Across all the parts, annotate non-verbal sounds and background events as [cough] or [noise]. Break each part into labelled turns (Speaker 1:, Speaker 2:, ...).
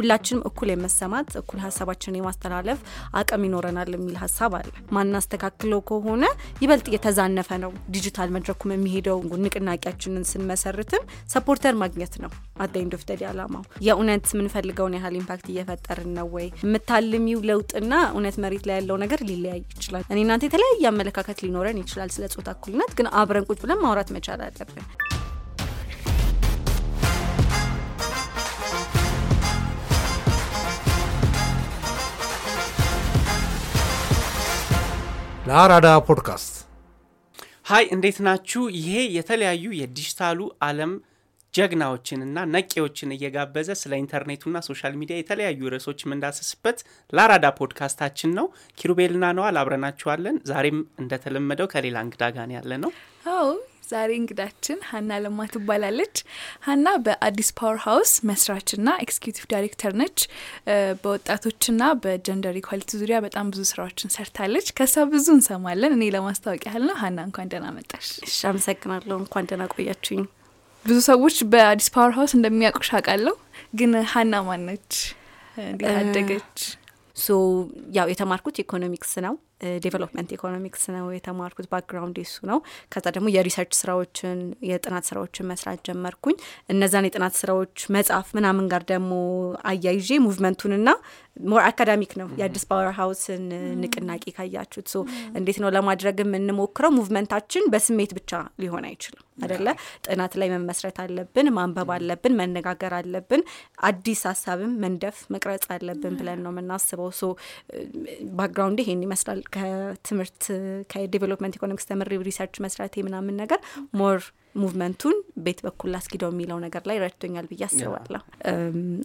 Speaker 1: ሁላችንም እኩል የመሰማት እኩል ሀሳባችንን የማስተላለፍ አቅም ይኖረናል የሚል ሀሳብ አለ። ማናስተካክለው ከሆነ ይበልጥ የተዛነፈ ነው ዲጂታል መድረኩም የሚሄደው። ንቅናቄያችንን ስንመሰርትም supporter ማግኘት ነው at the end of the day አላማው። የእውነት የምንፈልገውን ያህል impact እየፈጠርን ነው ወይ? የምታልሚው ለውጥና እውነት መሬት ላይ ያለው ነገር ሊለያይ ይችላል። እኔ እናንተ የተለያየ አመለካከት ሊኖረን ይችላል ስለ ጾታ እኩልነት፣ ግን አብረን ቁጭ ብለን ማውራት መቻል አለብን።
Speaker 2: ለአራዳ ፖድካስት
Speaker 3: Hi እንዴት ናችሁ? ይሄ የተለያዩ የዲጂታሉ ዓለም ጀግናዎችንና ነቄዎችን እየጋበዘ ስለ ኢንተርኔቱና social media የተለያዩ ርዕሶች የምንዳስስበት ለአራዳ ፖድካስታችን ነው። ኪሩቤልና ነዋል አብረናችኋለን። ዛሬም እንደተለመደው ከሌላ እንግዳ ጋር ያለ ነው።
Speaker 4: አዎ ዛሬ እንግዳችን ሀና ለማ ትባላለች። ሀና በአዲስ ፓወር ሀውስ መስራችና executive director ነች። በወጣቶችና በ gender equality ዙሪያ በጣም ብዙ ስራዎችን ሰርታለች። ከሷ ብዙ እንሰማለን። እኔ ለማስታወቅ ያህል ነው። ሀና እንኳን ደህና መጣሽ።
Speaker 1: እሺ፣ አመሰግናለሁ። እንኳን ደህና ቆያችሁኝ።
Speaker 4: ብዙ ሰዎች በአዲስ ፓወር ሀውስ እንደሚያውቁሽ አውቃለሁ። ግን ሀና ማነች? እንዴት አደገች?
Speaker 1: So ያው የተማርኩት ኢኮኖሚክስ ነው development economics ነው የተማርኩት። background ኤ እሱ ነው። ከዛ ደግሞ የ research ስራዎችን የጥናት ስራዎችን መስራት ጀመርኩኝ። እነዛን የጥናት ስራዎች መጽሐፍ ምናምን ጋር ደግሞ አያይዤ movement ኡንና more academic ነው የአዲስ ፓወር ሀውስን ንቅናቄ ካያችሁት። So እንዴት ነው ለማድረግ የምንሞክረው? movement ኣችን በስሜት ብቻ ሊሆን አይችልም አደለ? ጥናት ላይ መመስረት አለብን፣ ማንበብ አለብን፣ መነጋገር አለብን፣ አዲስ ሀሳብም መንደፍ መቅረጽ አለብን ብለን ነው የምናስበው። So background ይሄን ይመስላል። ከትምህርት ከ development economics ተምሬ research መስራት ምናምን ነገር more movement ኡን ቤት በኩል ላስኪደው የሚለው ነገር ላይ ረድቶኛል ብዬ አስባለሁ።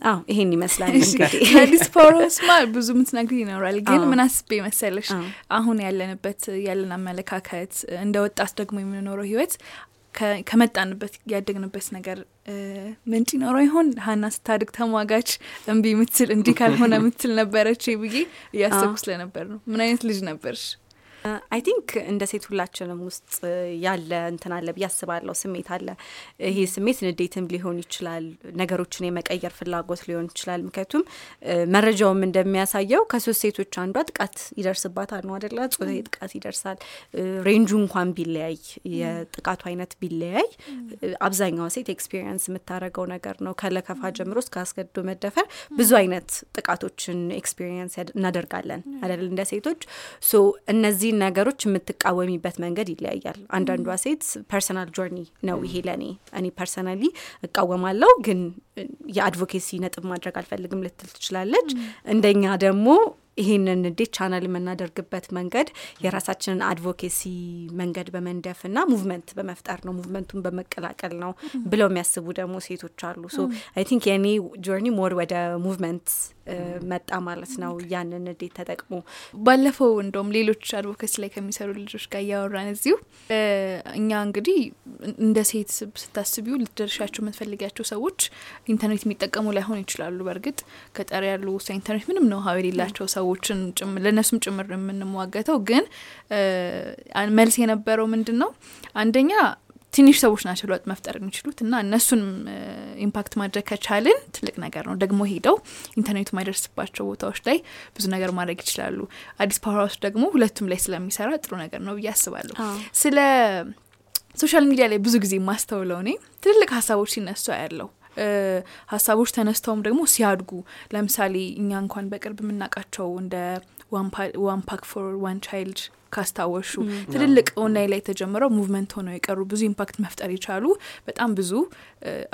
Speaker 1: አዎ ይሄን ይመስላል እንግዲህ
Speaker 4: አዲስ ፓወር ሀውስ ማ ብዙ ምትነግሪ ይኖራል። ግን ምን አስቤ መሰለሽ አሁን ያለንበት ያለን አመለካከት እንደ ወጣት ደግሞ የምንኖረው ህይወት ከመጣንበት ያደግንበት ነገር ምንጭ ይኖረው ይሆን? ሀና ስታድግ ተሟጋች እምቢ ምትል እንዲህ ካልሆነ ምትል ነበረች ብዬ እያሰብኩ ስለነበር ነው። ምን አይነት ልጅ ነበርሽ?
Speaker 1: I think እንደ ሴት ሁላችንም ውስጥ ያለ እንትን አለ ብዬ አስባለሁ። ስሜት አለ። ይሄ ስሜት ንዴትም ሊሆን ይችላል፣ ነገሮችን የመቀየር ፍላጎት ሊሆን ይችላል። ምክንያቱም መረጃውም እንደሚያሳየው ከሶስት ሴቶች አንዷ ጥቃት ይደርስባታል ነው አደለ? ጾታዊ ጥቃት ይደርሳል። range ኡ እንኳን ቢለያይ፣ የጥቃቱ አይነት ቢለያይ፣ አብዛኛው ሴት experience የምታደርገው ነገር ነው። ከለከፋ ጀምሮ እስከ አስገድዶ መደፈር ብዙ አይነት ጥቃቶችን experience እናደርጋለን አደል? እንደ ሴቶች እነዚህ ነገሮች የምትቃወሚበት መንገድ ይለያያል። አንዳንዷ ሴት personal journey ነው ይሄ ለእኔ እኔ personally እቃወማለሁ፣ ግን የ advocacy ነጥብ ማድረግ አልፈልግም ልትል ትችላለች። እንደኛ ደግሞ ይሄንን እንዴት ቻናል የምናደርግበት መንገድ የራሳችንን advocacy መንገድ በመንደፍ እና movement በመፍጠር ነው፣ movement ኡን በመቀላቀል ነው ብለው የሚያስቡ ደግሞ ሴቶች አሉ። So I think የኔ journey more ወደ movement መጣ ማለት ነው። ያንን እንዴት ተጠቅሞ
Speaker 4: ባለፈው እንደውም ሌሎች advocacy ላይ ከሚሰሩ ልጆች ጋር እያወራን እዚሁ እኛ እንግዲህ እንደ ሴት ስታስቢው ልትደርሻቸው የምትፈልጊያቸው ሰዎች ኢንተርኔት የሚጠቀሙ ላይሆን ይችላሉ። በእርግጥ ገጠር ያሉ ኢንተርኔት ምንም know-how የሌላቸው ሰዎችን ለእነሱም ጭምር የምንሟገተው ግን መልስ የነበረው ምንድን ነው አንደኛ ትንሽ ሰዎች ናቸው ለውጥ መፍጠር የሚችሉት እና እነሱን impact ማድረግ ከቻልን ትልቅ ነገር ነው። ደግሞ ሄደው ኢንተርኔቱ ማይደርስባቸው ቦታዎች ላይ ብዙ ነገር ማድረግ ይችላሉ። አዲስ ፓወር ደግሞ ሁለቱም ላይ ስለሚሰራ ጥሩ ነገር ነው ብዬ አስባለሁ። ስለ social media ላይ ብዙ ጊዜ የማስተውለው እኔ ትልልቅ ሀሳቦች ሲነሱ ያለው ሀሳቦች ተነስተውም ደግሞ ሲያድጉ ለምሳሌ እኛ እንኳን በቅርብ የምናውቃቸው እንደ One Pack For One Child ካስታወሽ ትልልቅ ኦንላይን ላይ የተጀመረው movement ሆነው የቀሩ ብዙ impact መፍጠር የቻሉ በጣም ብዙ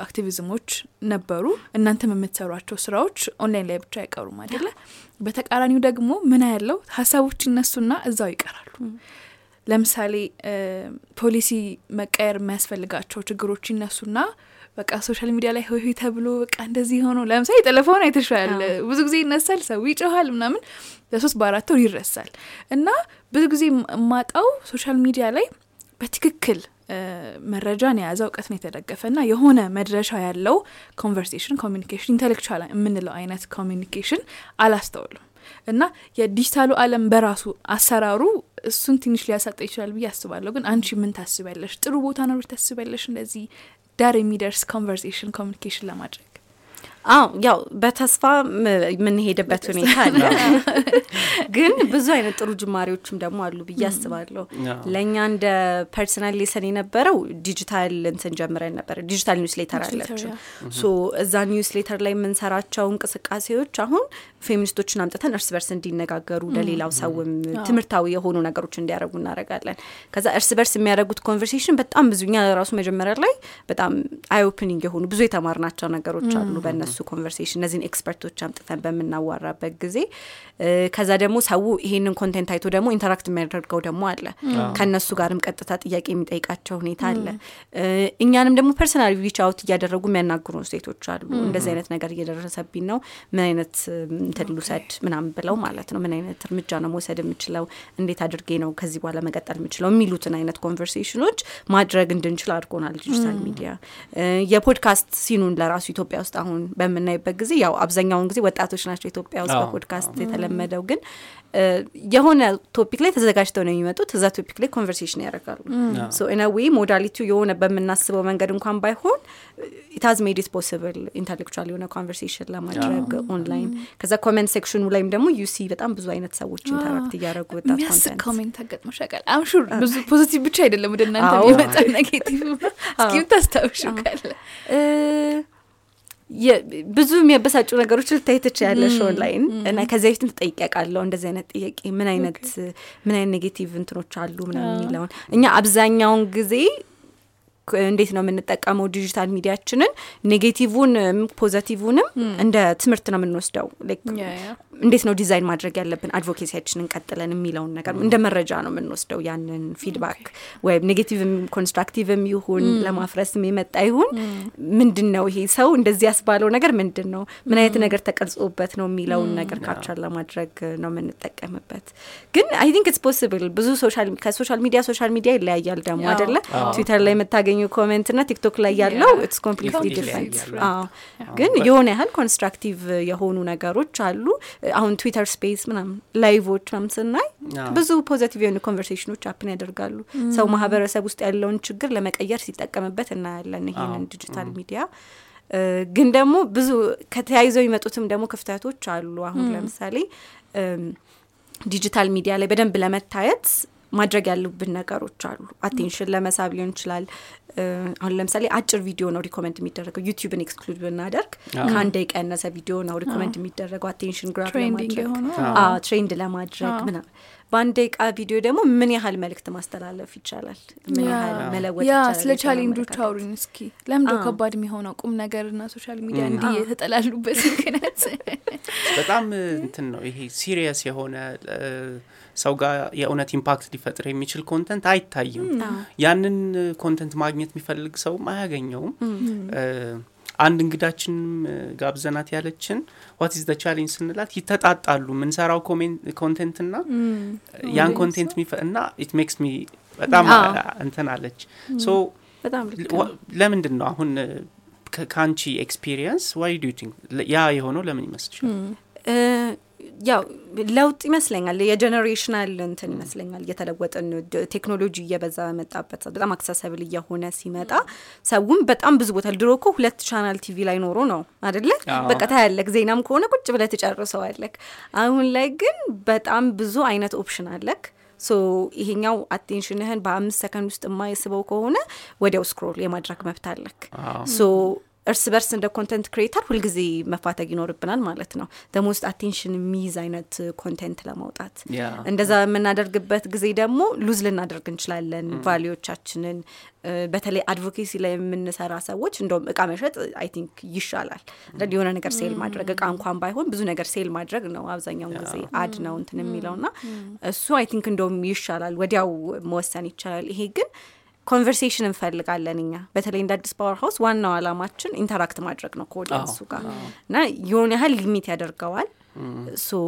Speaker 4: activism ኦች ነበሩ። እናንተም የምትሰሯቸው ስራዎች ኦንላይን ላይ ብቻ አይቀሩም አይደለ? በተቃራኒው ደግሞ ምን ያለው ሀሳቦች ይነሱና እዛው ይቀራሉ። ለምሳሌ ፖሊሲ መቀየር የሚያስፈልጋቸው ችግሮች ይነሱና በቃ social media ላይ ሆይ ተብሎ በቃ እንደዚህ ሆኖ ለምሳሌ ጠለፈውን አይተሻል። ብዙ ጊዜ ይነሳል፣ ሰው ይጮሃል ምናምን በሶስት በአራት ወር ይረሳል። እና ብዙ ጊዜ የማጣው social media ላይ በትክክል መረጃን የያዘ እውቀትን የተደገፈ ና የሆነ መድረሻ ያለው conversation communication intellectual የምንለው አይነት communication አላስተውልም። እና የዲጂታሉ ዓለም በራሱ አሰራሩ እሱን ትንሽ ሊያሳጣ ይችላል ብዬ አስባለሁ። ግን አንቺ ምን ታስቢያለሽ? ጥሩ ቦታ ነው ታስቢያለሽ? እንደዚህ ዳር የሚደርስ conversation communication ለማድረግ
Speaker 1: አዎ ያው በተስፋ ም- የምንሄድበት ሁኔታ አለ። [laughs] ግን ብዙ አይነት ጥሩ ጅማሬዎችም ደግሞ አሉ ብዬ አስባለሁ። ለእኛ እንደ personal lesson የነበረው ዲጂታል እንትን ጀምረን ነበረ። digital newsletter
Speaker 4: newsletter፣
Speaker 1: አለችው። so እዛ newsletter ላይ የምንሰራቸው እንቅስቃሴዎች አሁን ፌሚኒስቶችን አምጥተን እርስ በርስ እንዲነጋገሩ ለሌላው ሰውም ትምህርታዊ የሆኑ ነገሮች እንዲያደርጉ እናደርጋለን። ከዛ እርስ በርስ የሚያደርጉት conversation በጣም ብዙ እኛ ራሱ መጀመሪያ ላይ በጣም eye opening የሆኑ ብዙ የተማርናቸው ነገሮች አሉ በእነሱ conversation እነዚህን expert ኦች አምጥተን በምናዋራበት ጊዜ። ከዛ ደግሞ ሰው ይሄንን content አይቶ ደግሞ interact የሚያደርገው ደግሞ አለ። ከእነሱ ጋርም ቀጥታ ጥያቄ የሚጠይቃቸው ሁኔታ አለ። እኛንም ደግሞ personal reach out እያደረጉ የሚያናግሩ ሴቶች አሉ። እንደዚህ አይነት ነገር እየደረሰብኝ ነው። ምን አይነት እንትን ልውሰድ ምናምን ብለው ማለት ነው። ምን አይነት እርምጃ ነው መውሰድ የምችለው? እንዴት አድርጌ ነው ከዚህ በኋላ መቀጠል የምችለው? የሚሉትን አይነት conversation ኦች ማድረግ እንድንችል አድርጎናል digital media። የ podcast scene ኡን ለራሱ ኢትዮጵያ ውስጥ አሁን በምናይበት ጊዜ ያው አብዛኛውን ጊዜ ወጣቶች ናቸው ኢትዮጵያ ውስጥ በፖድካስት የተለመደው ግን የሆነ topic ላይ ተዘጋጅተው ነው የሚመጡት። እዛ topic ላይ conversation ያደርጋሉ። so in way modality ው የሆነ በምናስበው መንገድ እንኳን ባይሆን it has made it possible intellectual የሆነ conversation ለማድረግ ኦንላይን ከዛ comment section ኡ ላይም ደግሞ you see በጣም ብዙ አይነት ሰዎች interact እያደረጉ ወጣት
Speaker 4: የሚያስቅ
Speaker 1: content
Speaker 4: comment አጋጥሞሽ ያውቃል? I'm sure ብዙ positive ብቻ አይደለም ወደ እናንተ
Speaker 1: አዎ።
Speaker 4: የሚመጣው negative እስኪ ታስታውሹ ካለ
Speaker 1: ብዙ የሚያበሳጩ ነገሮች ልታይ ትችያለሽ ኦንላይን እና ከዚያ በፊትም ትጠይቅ ያውቃለሁ እንደዚህ አይነት ጥያቄ ምን አይነት ምን አይነት negative እንትኖች አሉ ምናምን የሚለውን እኛ አብዛኛውን ጊዜ እንዴት ነው የምንጠቀመው digital media ኣችንን? negative ንም positive ንም እንደ ትምህርት ነው የምንወስደው እንዴት ነው ዲዛይን ማድረግ ያለብን? advocacy ያችንን ቀጥለን የሚለውን ነገር እንደ መረጃ ነው የምንወስደው ያንን feedback። ወይም negative ም constructive ም ይሁን ለማፍረስም የመጣ ይሁን ምንድን ነው ይሄ ሰው እንደዚህ ያስባለው ነገር ምንድን ነው ምን አይነት ነገር ተቀርጾበት ነው የሚለውን ነገር capture ለማድረግ ነው የምንጠቀምበት። ግን I think it's possible ብዙ social ከ social media social media ይለያያል ደግሞ አደለ ትዊተር ላይ የምታገኙ comment ና ቲክቶክ ላይ ያለው. It's
Speaker 3: completely
Speaker 1: different ግን የሆነ ያህል constructive የሆኑ ነገሮች አሉ አሁን Twitter Space ምናምን live ኦች ምናምን ስናይ ብዙ positive የሆኑ conversation ኦች open ያደርጋሉ። ሰው ማህበረሰብ ውስጥ ያለውን ችግር ለመቀየር ሲጠቀምበት እናያለን ይሄንን digital media። ግን ደግሞ ብዙ ከተያይዘው የሚመጡትም ደግሞ ክፍተቶች አሉ። አሁን ለምሳሌ digital media ላይ በደንብ ለመታየት ማድረግ ያሉብን ነገሮች አሉ። attention ለመሳብ ሊሆን ይችላል። አሁን ለምሳሌ አጭር ቪዲዮ ነው recommend የሚደረገው። ዩቲዩብን exclude ብናደርግ ከአንድ ደቂቃ ያነሰ ቪዲዮ ነው recommend የሚደረገው። attention
Speaker 4: grab
Speaker 1: ለማድረግ
Speaker 4: የሆነ
Speaker 3: አዎ።
Speaker 1: trend ለማድረግ ምናምን በአንድ ደቂቃ ቪዲዮ ደግሞ ምን ያህል መልእክት ማስተላለፍ ይችላል ምን ያህል መለወጥ ይቻላል?
Speaker 4: ስለ challenge
Speaker 1: ኦች?
Speaker 4: አውሪን እስኪ። ለምንድነው ከባድ የሚሆነው? ቁም ነገርና social
Speaker 3: media
Speaker 4: እንዲህ የተጠላሉበት [laughs] ምክንያት?
Speaker 3: በጣም እንትን ነው ይሄ serious የሆነ ሰው ጋር የእውነት impact ሊፈጥር የሚችል content አይታይም። ያንን content ማግኘት የሚፈልግ ሰውም አያገኘውም። አንድ እንግዳችንም እ, ጋብዘናት ያለችን what is the challenge ስንላት ይተጣጣሉ የምንሰራው content ና ያን content እና it makes me በጣም እንትን አለች። so ለምንድን ነው አሁን ከአንቺ experience why do think ያ የሆነው ለምን ይመስልሻል?
Speaker 1: ያው ለውጥ ይመስለኛል የ generational እንትን ይመስለኛል እየተለወጥን ቴክኖሎጂ እየበዛ መጣበት በጣም accessible እየሆነ ሲመጣ ሰውም በጣም ብዙ ቦታ ድሮ እኮ ሁለት channel TV ላይ ኖሮ ነው አደለ በቃ ታያለክ ዜናም ከሆነ ቁጭ ብለ ትጨርሰዋለክ አሁን ላይ ግን በጣም ብዙ አይነት option አለክ። so ይሄኛው attention ህን በአምስት ሰከንድ ውስጥ የማይስበው ከሆነ ወዲያው scroll የማድረግ መብት አለክ። so እርስ በርስ እንደ content creator ሁልጊዜ መፋተግ ይኖርብናል ማለት ነው። the most attention የሚይዝ አይነት content ለማውጣት እንደዛ የምናደርግበት ጊዜ ደግሞ lose ልናደርግ እንችላለን value ዎቻችንን እ፣ በተለይ advocacy ላይ የምንሰራ ሰዎች እንደውም እቃ መሸጥ I think ይሻላል? የሆነ ነገር sell ማድረግ እቃ እንኳን ባይሆን ብዙ ነገር sell ማድረግ ነው አብዛኛውን ጊዜ ad ነው እንትን የሚለው ና እሱ I think እንደውም ይሻላል። ወዲያው መወሰን ይቻላል። ይሄ ግን conversation እንፈልጋለን እኛ። በተለይ እንደ አዲስ ፓወር ሀውስ ዋናው አላማችን interact ማድረግ ነው ከ audience ኡ ጋር። እና የሆነ ያህል limit ያደርገዋል so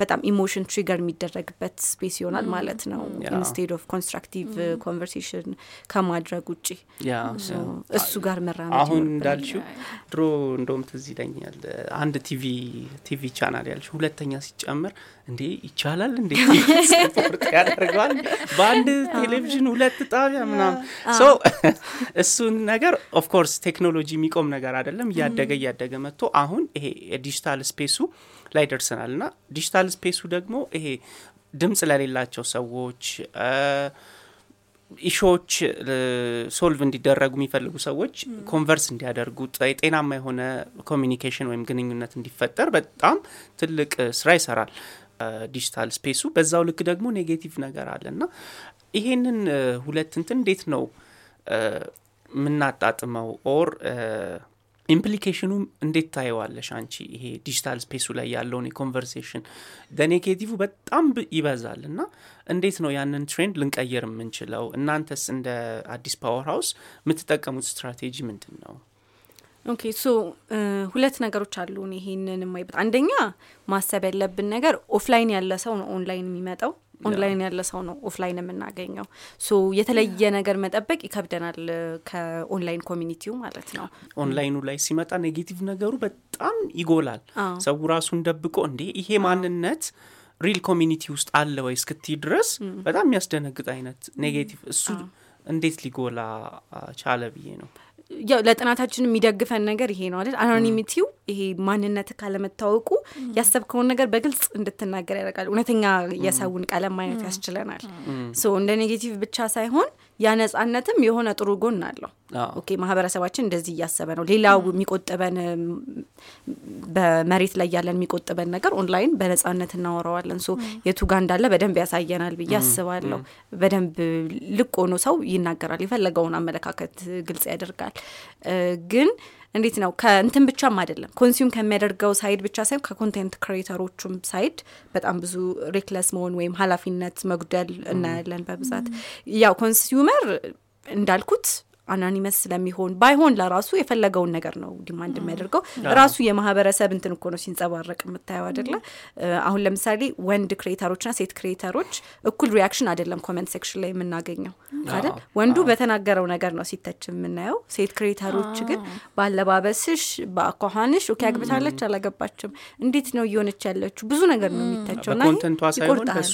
Speaker 1: በጣም emotion trigger የሚደረግበት space ይሆናል ማለት ነው። instead of constructive conversation ከማድረግ ውጭ እሱ ጋር መራመድ
Speaker 3: አሁን እንዳልሽው ድሮ እንደውም ትዝ ይለኛል አንድ ቲቪ ቲቪ ቻናል ያልሽ ሁለተኛ ሲጨምር እንዴ ይቻላል እንዴ? [laughs] support ያደርገዋል በአንድ ቴሌቪዥን ሁለት ጣቢያ ምናምን so እሱን ነገር of course ቴክኖሎጂ የሚቆም ነገር አይደለም። እያደገ እያደገ መጥቶ አሁን ይሄ የ digital space ኡ ላይ ደርሰናል። እና digital space ኡ ደግሞ ይሄ ድምፅ ለሌላቸው ሰዎች issue ዎች solve እንዲደረጉ የሚፈልጉ ሰዎች converse እንዲያደርጉ ጤናማ የሆነ communication ወይም ግንኙነት እንዲፈጠር በጣም ትልቅ ስራ ይሰራል። digital space ኡ። በዛው ልክ ደግሞ negative ነገር አለ። እና ይሄንን ሁለት እንትን እንዴት ነው የምናጣጥመው? or implication ኡ እንዴት ታየዋለሽ አንቺ? ይሄ digital space ኡ ላይ ያለውን የ conversation negative በጣም ይበዛል እና እንዴት ነው ያንን trend ልንቀይር የምንችለው? እናንተስ እንደ አዲስ ፓወር ሀውስ የምትጠቀሙት ስትራቴጂ ምንድን ነው?
Speaker 1: okay so ሁለት ነገሮች አሉ እኔ ይሄንን የማይበት አንደኛ ማሰብ ያለብን ነገር offline ያለ ሰው ነው ኦንላይን የሚመጣው ኦንላይን ያለ ሰው ነው offline የምናገኘው። so የተለየ ነገር መጠበቅ ይከብደናል ከ online community ው ማለት ነው።
Speaker 3: ኦንላይኑ ላይ ሲመጣ negative ነገሩ በጣም ይጎላል። ሰው ራሱን ደብቆ እንዴ ይሄ ማንነት real community ውስጥ አለ ወይ እስክትይ ድረስ በጣም የሚያስደነግጥ አይነት negative እሱ እንዴት ሊጎላ ቻለ ብዬ ነው።
Speaker 1: ያው ለጥናታችን የሚደግፈን ነገር ይሄ ነው አይደል? anonymity ው ይሄ ማንነት ካለመታወቁ ያሰብከውን ነገር በግልጽ እንድትናገር ያደርጋል። እውነተኛ የሰውን ቀለም ማየት ያስችለናል። so እንደ negative ብቻ ሳይሆን ያ ነጻነትም የሆነ ጥሩ ጎን አለው። okay ማህበረሰባችን እንደዚህ እያሰበ ነው። ሌላው የሚቆጥበን በመሬት ላይ ያለን የሚቆጥበን ነገር ኦንላይን በነጻነት እናወራዋለን። so የቱ ጋር እንዳለ በደንብ ያሳየናል ብዬ አስባለሁ። በደንብ ልቅ ሆኖ ሰው ይናገራል። የፈለገውን አመለካከት ግልጽ ያደርጋል። ግን እንዴት ነው? ከእንትን ብቻም አይደለም። consume ከሚያደርገው side ብቻ ሳይሆን ከ content creator ኦቹም side በጣም ብዙ reckless መሆን ወይም ኃላፊነት መጉደል እናያለን በብዛት። ያው consumer እንዳልኩት anonymous ስለሚሆን ባይሆን ለራሱ የፈለገውን ነገር ነው demand የሚያደርገው። ራሱ የማህበረሰብ እንትን እኮ ነው ሲንጸባረቅ የምታየው አይደለ? አሁን ለምሳሌ ወንድ creator ኦችና ሴት creator ኦች እኩል reaction አይደለም comment section ላይ የምናገኘው አይደል? ወንዱ በተናገረው ነገር ነው ሲተች የምናየው። ሴት creator ኦች ግን በአለባበስሽ በአኳኋንሽ okay አግብታለች አላገባችም እንዴት ነው እየሆነች ያለችው ብዙ ነገር ነው የሚተቸው
Speaker 3: ሳይሆን
Speaker 1: ይቆርጣል።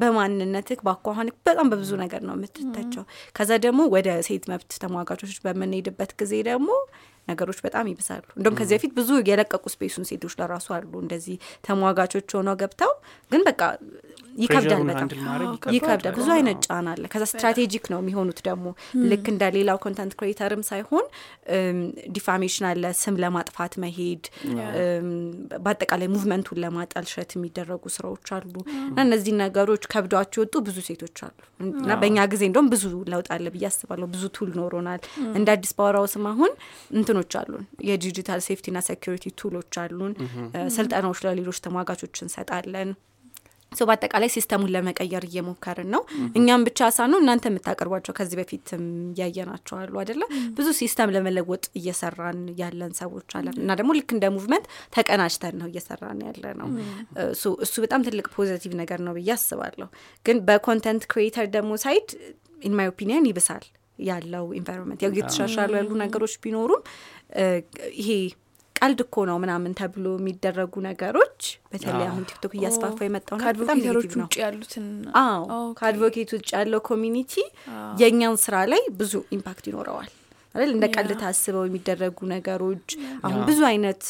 Speaker 1: በማንነትህ በአኳኋንህ በጣም በብዙ ነገር ነው የምትተቸው ከዛ ደግሞ ወደ ሴት መብት ተሟጋቾች በምንሄድበት ጊዜ ደግሞ ነገሮች በጣም ይብሳሉ እንደውም ከዚህ በፊት ብዙ የለቀቁ space ኡን ሴቶች ለራሱ አሉ እንደዚህ ተሟጋቾች ሆነው ገብተው ግን በቃ ይከብዳል በጣም ይከብዳል። ብዙ አይነት ጫና አለ። ከዛ strategic ነው የሚሆኑት ደግሞ። ልክ እንደ ሌላው content creator ም ሳይሆን defamation አለ ስም ለማጥፋት መሄድ በአጠቃላይ movement ኡን ለማጠልሸት የሚደረጉ ስራዎች አሉ። እና እነዚህ ነገሮች ከብዷቸው የወጡ ብዙ ሴቶች አሉ። እና በእኛ ጊዜ እንደውም ብዙ ለውጥ አለ ብዬ አስባለሁ። ብዙ tool ኖሮናል። እንደ አዲስ ፓወር ሀውስም አሁን እንትኖች አሉን። የ digital safety ና security tool ኦች አሉን። ስልጠናዎች ለሌሎች ተሟጋቾች እንሰጣለን። so በአጠቃላይ system ኡን ለመቀየር እየሞከርን ነው። እኛም ብቻ ሳንሆን እናንተ የምታቀርቧቸው ከዚህ በፊትም ያየናቸው አሉ አደለ ብዙ system ለመለወጥ እየሰራን ያለን ሰዎች አለን። እና ደግሞ ልክ እንደ movement ተቀናጅተን ነው እየሰራን ያለ ነው so እሱ በጣም ትልቅ positive ነገር ነው ብዬ አስባለሁ። ግን በ content creator ደግሞ side in my opinion ይብሳል ያለው environment ያው እየተሻሻሉ ያሉ ነገሮች ቢኖሩም ይሄ ቀልድ እኮ ነው ምናምን ተብሎ የሚደረጉ ነገሮች በተለይ አሁን ቲክቶክ እያስፋፋ የመጣው
Speaker 4: ከ
Speaker 1: advocator ኦች
Speaker 4: ውጭ ያሉትን ከ
Speaker 1: advocate ውጭ ያለው community የእኛን ስራ ላይ ብዙ impact ይኖረዋል አይደል? እንደ ቀልድ ታስበው የሚደረጉ ነገሮች። አሁን ብዙ አይነት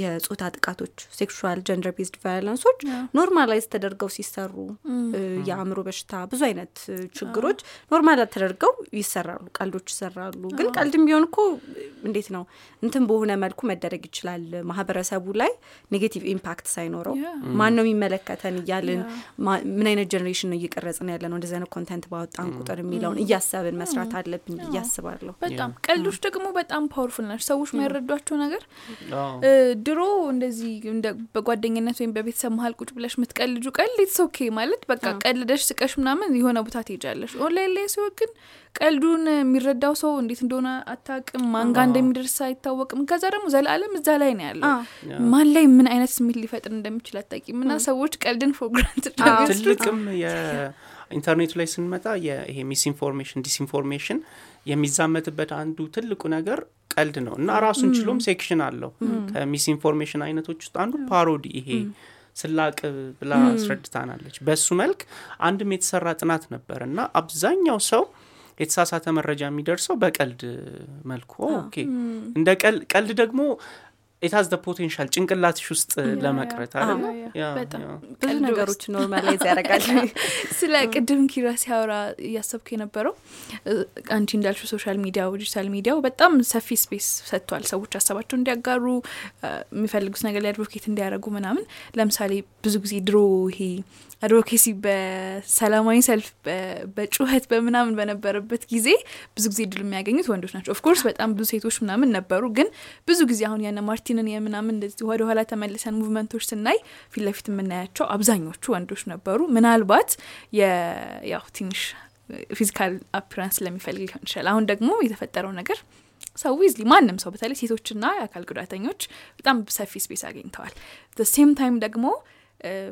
Speaker 1: የጾታ ጥቃቶች sexual gender based violence ኦች normalize ተደርገው ሲሰሩ የአእምሮ በሽታ ብዙ አይነት ችግሮች normal ተደርገው ይሰራሉ ቀልዶች ይሰራሉ። ግን ቀልድም ቢሆን እኮ እንዴት ነው? እንትን በሆነ መልኩ መደረግ ይችላል። ማህበረሰቡ ላይ negative impact ሳይኖረው ማን ነው የሚመለከተን እያልን ማ- ምን አይነት generation ነው እየቀረጽን ያለ ነው እንደዚህ አይነት content ባወጣን ቁጥር የሚለውን እያሰብን መስራት አለብን ብዬ አስባለሁ
Speaker 4: በጣም ቀልዶች ደግሞ በጣም powerful ናቸው። ሰዎች የማይረዷቸው ነገር ድሮ እንደዚህ እንደ በጓደኝነት ወይም በቤተሰብ መሀል ቁጭ ብለሽ የምትቀልጁ ቀልድ okay ማለት በቃ ቀልደሽ ስቀሽ ምናምን የሆነ ቦታ ትሄጃለሽ። ኦንላይን ላይ ሲሆን ግን ቀልዱን የሚረዳው ሰው እንዴት እንደሆነ አታውቅም፣ ማን ጋ
Speaker 3: አዎ።
Speaker 4: እንደሚደርስ አይታወቅም። ከዛ ደግሞ ዘላለም እዛ ላይ ነው ያለው። ማን ላይ ምን አይነት ስሜት ሊፈጥር እንደሚችል አታውቂም። እና ሰዎች ቀልድን የሚወስዱት።
Speaker 3: ትልቅም የኢንተርኔቱ ላይ ስንመጣ ይሄ misinformation disinformation የሚዛመትበት አንዱ ትልቁ ነገር ቀልድ ነው እና ራሱን ችሎም section አለው። ከ misinformation አይነቶች ውስጥ አንዱ parody ይሄ ስላቅ ብላ አስረድታናለች። በሱ መልክ አንድም የተሰራ ጥናት ነበር እና አብዛኛው ሰው የተሳሳተ መረጃ የሚደርሰው በቀልድ መልኩ okay እንደ ቀል- ቀልድ ደግሞ it has the potential ጭንቅላትሽ ውስጥ ለመቅረት
Speaker 4: በጣም
Speaker 3: yeah።
Speaker 1: ብዙ ነገሮች normalize [laughs] ያደርጋል።
Speaker 4: ስለ ቅድም ኪራ ሲያወራ እያሰብኩ የነበረው አንቺ እንዳልሽው social media ው ዲጂታል ሚዲያው በጣም ሰፊ space ሰጥቷል። ሰዎች ሀሳባቸው እንዲያጋሩ የሚፈልጉት ነገር ላይ advocate እንዲያደርጉ ምናምን። ለምሳሌ ብዙ ጊዜ ድሮ ይሄ advocacy በሰላማዊ ሰልፍ በ- በጩኸት በምናምን በነበረበት ጊዜ ብዙ ጊዜ ድል የሚያገኙት ወንዶች ናቸው። of course በጣም ብዙ ሴቶች ምናምን ነበሩ፣ ግን ብዙ ጊዜ አሁን ያነ ማርቲንን የምናምን እንደዚህ ወደ ኋላ ተመልሰን movement ኦች ስናይ ፊት ለፊት የምናያቸው አብዛኞቹ ወንዶች ነበሩ። ምናልባት ያው ትንሽ physical appearance ስለሚፈልግ ሊሆን ይችላል። አሁን ደግሞ የተፈጠረው ነገር ሰው easily ማንም ሰው በተለይ ሴቶችና የአካል ጉዳተኞች በጣም ሰፊ space አግኝተዋል። same time ደግሞ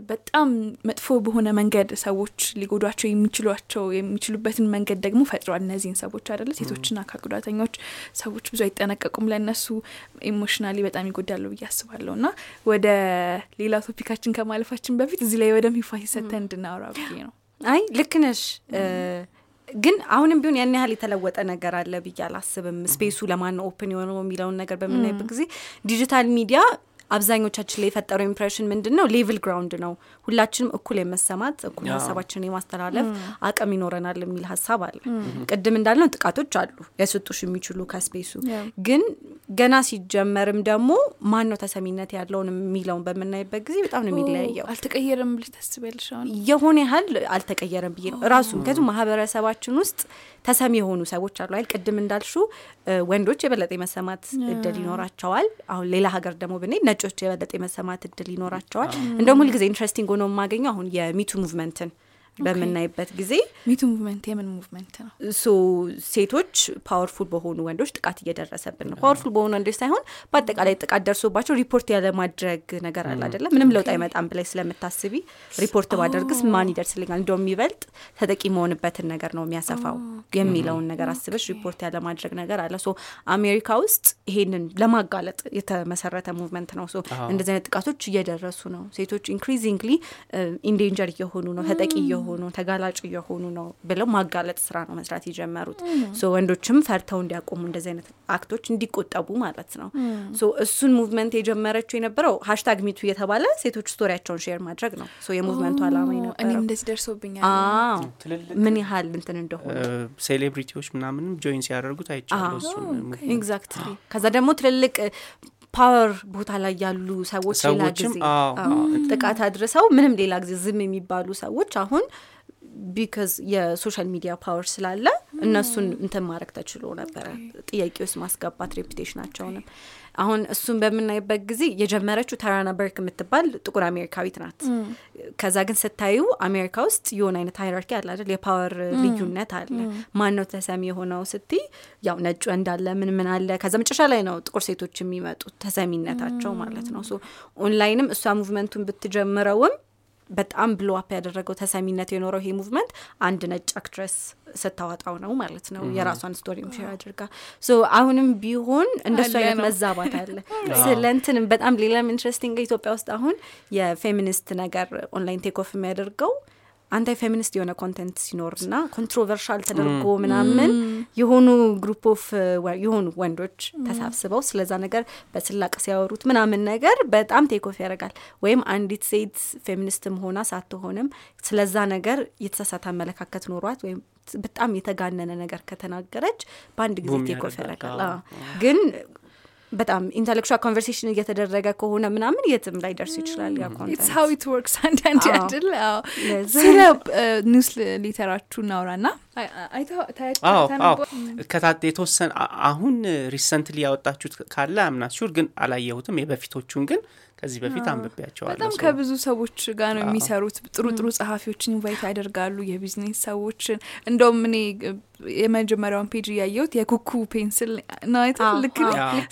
Speaker 4: በጣም መጥፎ በሆነ መንገድ ሰዎች ሊጎዷቸው የሚችሏቸው የሚችሉበትን መንገድ ደግሞ ፈጥሯል። እነዚህን ሰዎች አይደለ ሴቶችና አካል ጉዳተኞች ሰዎች ብዙ አይጠነቀቁም። ለእነሱ emotionally በጣም ይጎዳሉ ብዬ አስባለሁ። እና ወደ ሌላ topic ኣችን ከማለፋችን በፊት እዚህ ላይ ወደ ሚፋ ሰተን እንድናወራ ብዬ ነው።
Speaker 1: አይ ልክ ነሽ። ግን አሁንም ቢሆን ያን ያህል የተለወጠ ነገር አለ ብዬ አላስብም። space ኡ ለማን open የሆነው የሚለውን ነገር በምናይበት ጊዜ ዲጂታል ሚዲያ አብዛኞቻችን ላይ የፈጠረው impression ምንድን ነው? level ground ነው። ሁላችንም እኩል የመሰማት እኩል ሀሳባችንን የማስተላለፍ አቅም ይኖረናል የሚል ሀሳብ አለ። ቅድም እንዳልነው ጥቃቶች አሉ ያስወጡሽ የሚችሉ ከ
Speaker 4: space ኡ
Speaker 1: ግን ገና ሲጀመርም ደግሞ ማን ነው ተሰሚነት ያለውን የሚለውን በምናይበት ጊዜ በጣም ነው የሚለያየው።
Speaker 4: አልተቀየረም ብለሽ ታስቢያለሽ?
Speaker 1: የሆነ ያህል አልተቀየረም ብዬ ነው ራሱ ምክንያቱም ማህበረሰባችን ውስጥ ተሰሚ የሆኑ ሰዎች አሉ አይደል ቅድም እንዳልሽው ወንዶች የበለጠ የመሰማት እድል ይኖራቸዋል አሁን ሌላ ሀገር ደግሞ ብንሄድ ነጮች የበለጠ የመሰማት እድል ይኖራቸዋል። እንደውም ሁልጊዜ interesting ሆኖ የማገኘው አሁን የ Me Too movement ን በምናይበት ጊዜ
Speaker 4: Me Too movement የምን movement ነው?
Speaker 1: so ሴቶች powerful በሆኑ ወንዶች ጥቃት እየደረሰብን ነው። powerful በሆኑ ወንዶች ሳይሆን በአጠቃላይ ጥቃት ደርሶባቸው ሪፖርት ያለማድረግ ነገር አለ አይደለም። ምንም ለውጥ አይመጣም ብለሽ ስለምታስቢ ሪፖርት ባደርግስ ማን ይደርስልኛል፣ እንደውም የሚበልጥ ተጠቂ መሆንበትን ነገር ነው የሚያሰፋው የሚለውን ነገር አስበሽ ሪፖርት ያለማድረግ ነገር አለ። so አሜሪካ ውስጥ ይሄንን ለማጋለጥ የተመሰረተ movement ነው። so እንደዚህ አይነት ጥቃቶች እየደረሱ ነው። ሴቶች increasingly endanger እየሆኑ ነው፣ ተጠቂ እየሆኑ ተጋላጭ እየሆኑ ነው ብለው ማጋለጥ ስራ ነው መስራት የጀመሩት። so ወንዶችም ፈርተው እንዲያቆሙ እንደዚህ አይነት act ኦች እንዲቆጠቡ ማለት ነው። so እሱን movement የጀመረችው የነበረው hashtag Me Too እየተባለ ሴቶች story ያቸውን share ማድረግ ነው። so የ movement ኡ አላማ
Speaker 4: እኔም
Speaker 1: የነበረው
Speaker 4: እንደዚህ ደርሶብኛል።
Speaker 1: ምን ያህል እንትን እንደሆነ
Speaker 3: celebrity ዎች ምናምንም join ሲያደርጉት movement።
Speaker 1: exactly። ከዛ ደግሞ ትልልቅ power ቦታ ላይ ያሉ ሰዎች ሌላ ጊዜ ጥቃት አድርሰው ምንም ሌላ ጊዜ ዝም የሚባሉ ሰዎች አሁን because የ social media power ስላለ እነሱን እንትን ማድረግ ተችሎ ነበረ ጥያቄ ውስጥ ማስገባት reputation ኣቸውንም። አሁን እሱን በምናይበት ጊዜ የጀመረችው ታራና በርክ የምትባል ጥቁር አሜሪካዊት ናት። ከዛ ግን ስታዩ አሜሪካ ውስጥ የሆነ አይነት hierarchy አለ አይደል? የ power ልዩነት አለ። ማን ነው ተሰሚ የሆነው ስትይ ያው ነጩ እንዳለ ምን ምን አለ። ከዛ መጨረሻ ላይ ነው ጥቁር ሴቶች የሚመጡት ተሰሚነታቸው ማለት ነው። ኦንላይንም እሷ movement ኡን ብትጀምረውም በጣም blow up ያደረገው ተሰሚነት የኖረው ይሄ movement አንድ ነጭ actress ስታወጣው ነው ማለት ነው። የራሷን story share አድርጋ so አሁንም ቢሆን እንደሱ አይነት መዛባት አለ። [laughs] ስለ እንትንም በጣም ሌላም interesting ኢትዮጵያ ውስጥ አሁን የፌሚኒስት ነገር online take off የሚያደርገው anti feminist የሆነ content ሲኖርና controversial ተደርጎ ምናምን የሆኑ group of የሆኑ ወንዶች ተሳብስበው ስለዛ ነገር በስላቅ ሲያወሩት ምናምን ነገር በጣም take off ያደርጋል። ወይም አንዲት ሴት ፌሚኒስትም ሆና ሳትሆንም ስለዛ ነገር የተሳሳተ አመለካከት ኖሯት ወይም በጣም የተጋነነ ነገር ከተናገረች በአንድ ጊዜ
Speaker 3: boom
Speaker 1: take off
Speaker 3: ያደርጋል።
Speaker 1: ግን በጣም intellectual conversation እየተደረገ ከሆነ ምናምን የትም ላይ ደርሱ ይችላል yeah
Speaker 4: it's it works አንዳንድ
Speaker 1: አዎ።
Speaker 4: ያድል ስለ newsletter ኣችሁ እናውራ ና
Speaker 3: አዎ አዎ። ከታ የተወሰነ አሁን recently ያወጣችሁት ካለ I'm not sure ግን አላየሁትም። የበፊቶቹን ግን ከዚህ በፊት አንብቤያቸዋለሁ።
Speaker 4: በጣም ከብዙ ሰዎች ጋር ነው የሚሰሩት። ጥሩ ጥሩ ጸሐፊዎችን invite ያደርጋሉ፣ የቢዝነስ ሰዎችን። እንደውም እኔ የመጀመሪያውን page እያየሁት የኩኩ ፔንስል?
Speaker 1: አዎ፣
Speaker 4: ልክ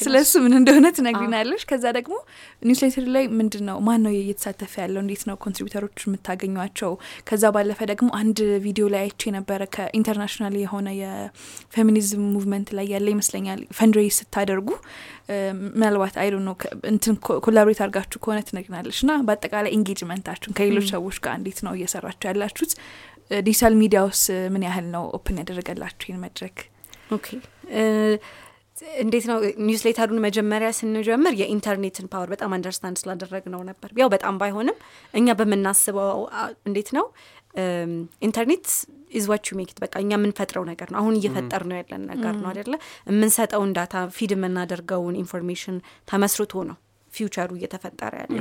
Speaker 4: ስለ እሱ ምን እንደሆነ ትነግሪናለሽ። ከዛ ደግሞ newsletter ላይ ምንድን ነው ማን ነው እየተሳተፈ ያለው? እንዴት ነው contributor ኦች የምታገኟቸው? ከዛ ባለፈ ደግሞ አንድ ቪዲዮ ላይ አይቼ ነበረ ከ international የሆነ የ feminism movement ላይ ያለ ይመስለኛል fundraise ስታደርጉ ምናልባት አይ ነው እንትን collaborate አድርጋችሁ ከሆነ ትነግሪናለሽ እና በአጠቃላይ engagement ኣችሁን ከሌሎች ሰዎች ጋር እንዴት ነው እየሰራችሁ ያላችሁት? ዲጂታል ሚዲያ ውስጥ ምን ያህል ነው open ያደረገላችሁ ይህን መድረክ?
Speaker 1: okay እንዴት ነው newsletter ኡን መጀመሪያ ስንጀምር የኢንተርኔትን power በጣም understand ስላደረግ ነው ነበር። ያው በጣም ባይሆንም እኛ በምናስበው እንዴት ነው internet is what you make በቃ እኛ የምንፈጥረው ነገር ነው። አሁን እየፈጠር ነው ያለን ነገር ነው አደለ? የምንሰጠውን data feed የምናደርገውን information ተመስርቶ ነው future ኡ እየተፈጠረ ያለ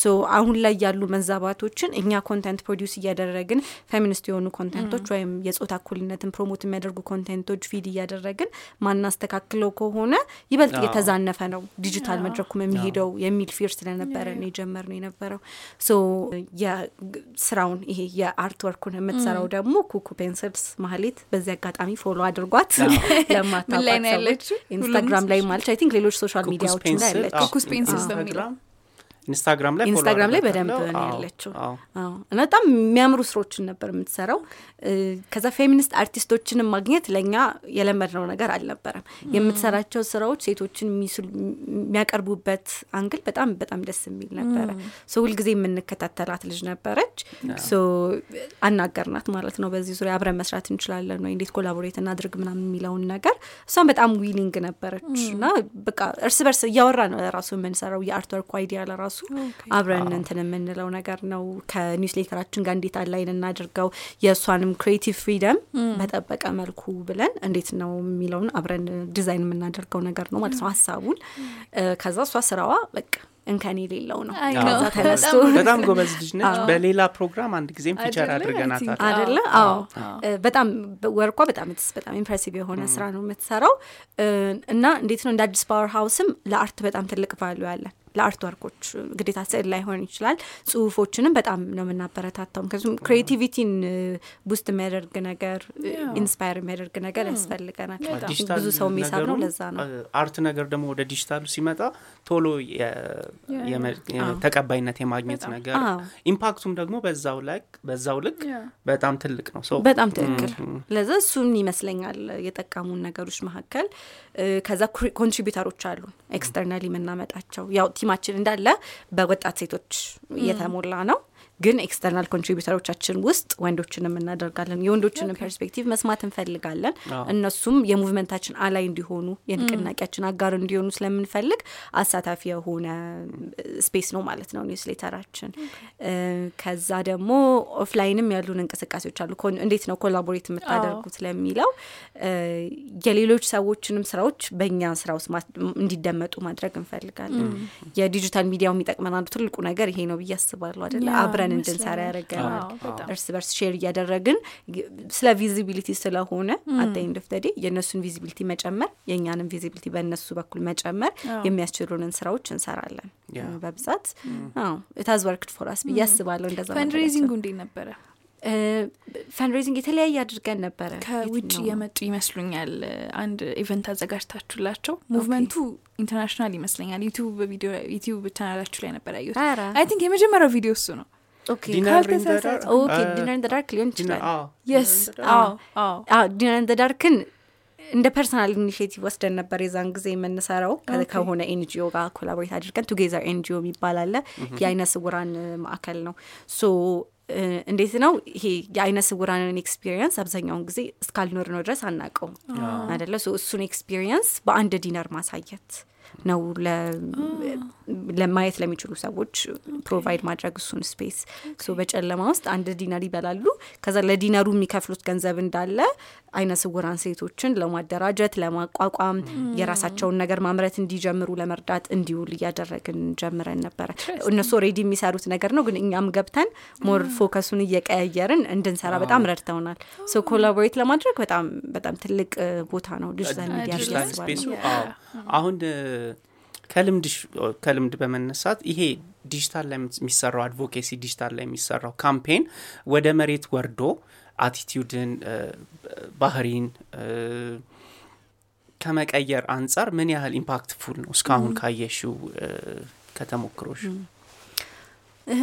Speaker 1: so አሁን ላይ ያሉ መዛባቶችን እኛ content produce እያደረግን ፌሚኒስት የሆኑ content ኦች ወይም የጾታ እኩልነትን promote የሚያደርጉ content ኦች feed እያደረግን ማናስተካክለው ከሆነ ይበልጥ እየተዛነፈ ነው ዲጂታል መድረኩም የሚሄደው የሚል fear ስለነበረ ነው የጀመር ነው የነበረው። so የስራውን ይሄ የ art work ኡን የምትሰራው ደግሞ ኩኩ ፔንስልስ ማህሌት በዚህ አጋጣሚ follow አድርጓት ለማታውቋት ሰዎች? ኢንስታግራም ላይ ማለች I think ሌሎች social
Speaker 3: media
Speaker 1: ዎች ላይ ያለች.
Speaker 3: ኢንስታግራም- ላይ
Speaker 1: ኢንስታግራም ላይ በደንብ ያለችው። እና በጣም የሚያምሩ ስራዎችን ነበር የምትሰራው። ከዛ ፌሚኒስት አርቲስቶችንም ማግኘት ለእኛ የለመድነው ነገር አልነበረም። የምትሰራቸው ስራዎች ሴቶችን የሚያቀርቡበት angle በጣም በጣም ደስ የሚል ነበረ። so ሁልጊዜ የምንከታተላት ልጅ ነበረች። so አናገርናት ማለት ነው በዚህ ዙሪያ አብረን መስራት እንችላለን ወይ እንዴት collaborate እናድርግ ምናምን የሚለውን ነገር እሷም በጣም willing ነበረች እና በቃ እርስ በርስ እያወራ ነው ራሱ የምንሰራው የ art work ኡ idea ለራሱ አብረን እንትን የምንለው ነገር ነው። ከ newsletter ኣችን ጋር እንዴት align እናድርገው የእሷንም creative freedom በጠበቀ መልኩ ብለን እንዴት ነው የሚለውን አብረን ዲዛይን የምናደርገው ነገር ነው ማለት ነው ሀሳቡን። ከዛ እሷ ስራዋ በቃ እንከን የሌለው ነው። ከዛ ተነስቶ
Speaker 3: በጣም ጎበዝ ልጅ ነች። በሌላ ፕሮግራም አንድ ጊዜም
Speaker 4: feature?
Speaker 3: አድርገናታል።
Speaker 1: አደለ?
Speaker 4: አዎ፣
Speaker 1: በጣም
Speaker 4: work
Speaker 1: ኳ በጣም በጣም impressive የሆነ ስራ ነው የምትሰራው እና እንዴት ነው እንደ አዲስ ፓወር ሀውስም ለ art በጣም ትልቅ value ያለን ለ art work ኦች ግዴታ ስዕል ላይሆን ይችላል። ጽሁፎችንም በጣም ነው የምናበረታታው። ምክንያቱም creativity ን boost የሚያደርግ ነገር inspire የሚያደርግ ነገር ያስፈልገናል። ብዙ ሰው የሚሰራው
Speaker 3: ነገሩን፣
Speaker 1: ለዛ ነው።
Speaker 3: art ነገር ደግሞ ወደ ዲጂታሉ ሲመጣ ቶሎ ተቀባይነት የማግኘት ነገር
Speaker 1: አዎ።
Speaker 3: impact ኡም ደግሞ በዛው ላይ በዛው ልክ በጣም ትልቅ ነው። ሰው
Speaker 1: በጣም ትክክል። ለዛ እሱን ይመስለኛል የጠቀሙን ነገሮች መካከል ከዛ contributor ኦች አሉ externally የምናመጣቸው። ያው team ኣችን እንዳለ በወጣት ሴቶች እየተሞላ ነው። ግን external contributor ኦቻችን ውስጥ ወንዶችንም እናደርጋለን። የወንዶችንም perspective መስማት እንፈልጋለን። እነሱም የ movement ኣችን ally እንዲሆኑ የንቅናቄያችን አጋር እንዲሆኑ ስለምንፈልግ አሳታፊ የሆነ space ነው ማለት ነው newsletter ኣችን። ከዛ ደግሞ offline ም ያሉን እንቅስቃሴዎች አሉ። እንዴት ነው collaborate የምታደርጉት ለሚለው የሌሎች ሰዎችንም ስራዎች በእኛ ስራ ውስጥ እንዲደመጡ ማድረግ እንፈልጋለን። የ digital media ው የሚጠቅመን አንዱ ትልቁ ነገር ይሄ ነው ብዬ አስባለሁ። አደለ
Speaker 4: yeah፣
Speaker 1: አብረን እንድንሰራ ያደረገናል።
Speaker 4: አዎ፣ በጣም።
Speaker 1: እርስ በርስ share እያደረግን ስለ visibility ስለሆነ at end of the day የእነሱን visibility መጨመር የእኛንም visibility በእነሱ በኩል መጨመር የሚያስችሉንን ስራዎች እንሰራለን በብዛት that's worked for us ብዬ አስባለሁ። እንደዛ
Speaker 4: fundraising ኡ እንዴት ነበረ?
Speaker 1: fundraising የተለያየ አድርገን ነበረ
Speaker 4: ከውጭ? የመጡ ይመስሉኛል። አንድ event አዘጋጅታችሁላቸው movement ኡ international ይመስለኛል። ዩቲዩብ ቪዲዮ ዩቲዩብ ቻናላችሁ ላይ ነበር ያየሁት። I think የመጀመሪያው ቪዲዮ እሱ ነው።
Speaker 3: dinner
Speaker 4: ካልተሳሳትኩ።
Speaker 1: dark፣ ሊሆን ይችላል።
Speaker 3: አዎ፣
Speaker 4: yes
Speaker 1: dinner the dark ን እንደ personal initiative ወስደን ነበር የዛን ጊዜ የምንሰራው ከሆነ NGO ጋር collaborate አድርገን Together NGO የሚባል አለ የአይነ ስውራን ማዕከል ነው so እንዴት ነው ይሄ የአይነ ስውራንን experience አብዛኛውን ጊዜ እስካልኖርነው ድረስ አናውቀውም አደለ so እሱን experience በአንድ dinner ማሳየት ነው ለማየት ለሚችሉ ሰዎች provide ማድረግ እሱን space። so በጨለማ ውስጥ አንድ dinner ይበላሉ። ከዛ ለ dinner ኡ የሚከፍሉት ገንዘብ እንዳለ አይነ ስውራን ሴቶችን ለማደራጀት ለማቋቋም የራሳቸውን ነገር ማምረት እንዲጀምሩ ለመርዳት እንዲውል እያደረግን ጀምረን ነበረ። እነሱ already የሚሰሩት ነገር ነው፣ ግን እኛም ገብተን more focus ኡን እየቀያየርን እንድንሰራ በጣም ረድተውናል። so collaborate ለማድረግ በጣም በጣም ትልቅ ቦታ ነው
Speaker 3: digital media አሁን ከልምድ በመነሳት ይሄ ዲጂታል ላይ የሚሰራው advocacy digital ላይ የሚሰራው campaign ወደ መሬት ወርዶ attitude ን፣ ባህሪን ከመቀየር አንጻር ምን ያህል impactful ነው እስካሁን ካየሽው ከተሞክሮሽ?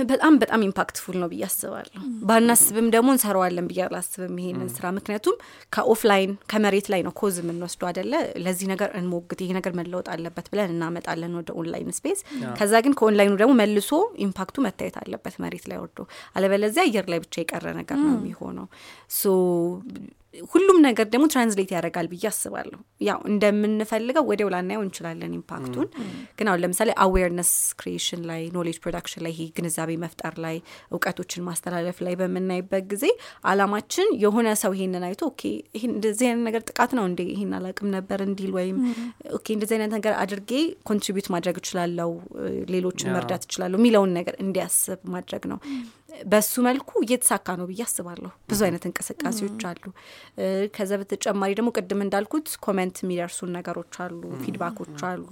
Speaker 1: በጣም በጣም impactful ነው ብዬ አስባለሁ። ባናስብም ደግሞ እንሰራዋለን ብዬ አላስብም ይሄንን ስራ። ምክንያቱም ከ offline ከመሬት ላይ ነው cause የምንወስደው አደለ። ለዚህ ነገር እንሞግት፣ ይሄ ነገር መለወጥ አለበት ብለን እናመጣለን ወደ online space። ከዛ ግን ከኦንላይኑ ደግሞ መልሶ impact ኡ መታየት አለበት መሬት ላይ ወርዶ፣ አለበለዚያ አየር ላይ ብቻ የቀረ ነገር ነው የሚሆነው so ሁሉም ነገር ደግሞ translate ያደርጋል ብዬ አስባለሁ። ያው እንደምንፈልገው ወዲያው ላናየው እንችላለን impact ኡን። ግን አሁን ለምሳሌ awareness creation ላይ፣ knowledge production ላይ፣ ይሄ ግንዛቤ መፍጠር ላይ፣ እውቀቶችን ማስተላለፍ ላይ በምናይበት ጊዜ አላማችን የሆነ ሰው ይሄንን አይቶ okay እንደዚህ አይነት ነገር ጥቃት ነው እንዴ ይሄን አላቅም ነበር እንዲል ወይም okay እንደዚህ አይነት ነገር አድርጌ contribute ማድረግ እችላለሁ፣ ሌሎችን መርዳት እችላለሁ የሚለውን ነገር እንዲያስብ ማድረግ ነው። በሱ መልኩ እየተሳካ ነው ብዬ አስባለሁ። ብዙ አይነት እንቅስቃሴዎች አሉ። ከዛ በተጨማሪ ደግሞ ቅድም እንዳልኩት comment የሚደርሱን ነገሮች አሉ፣ feedback ኦች አሉ።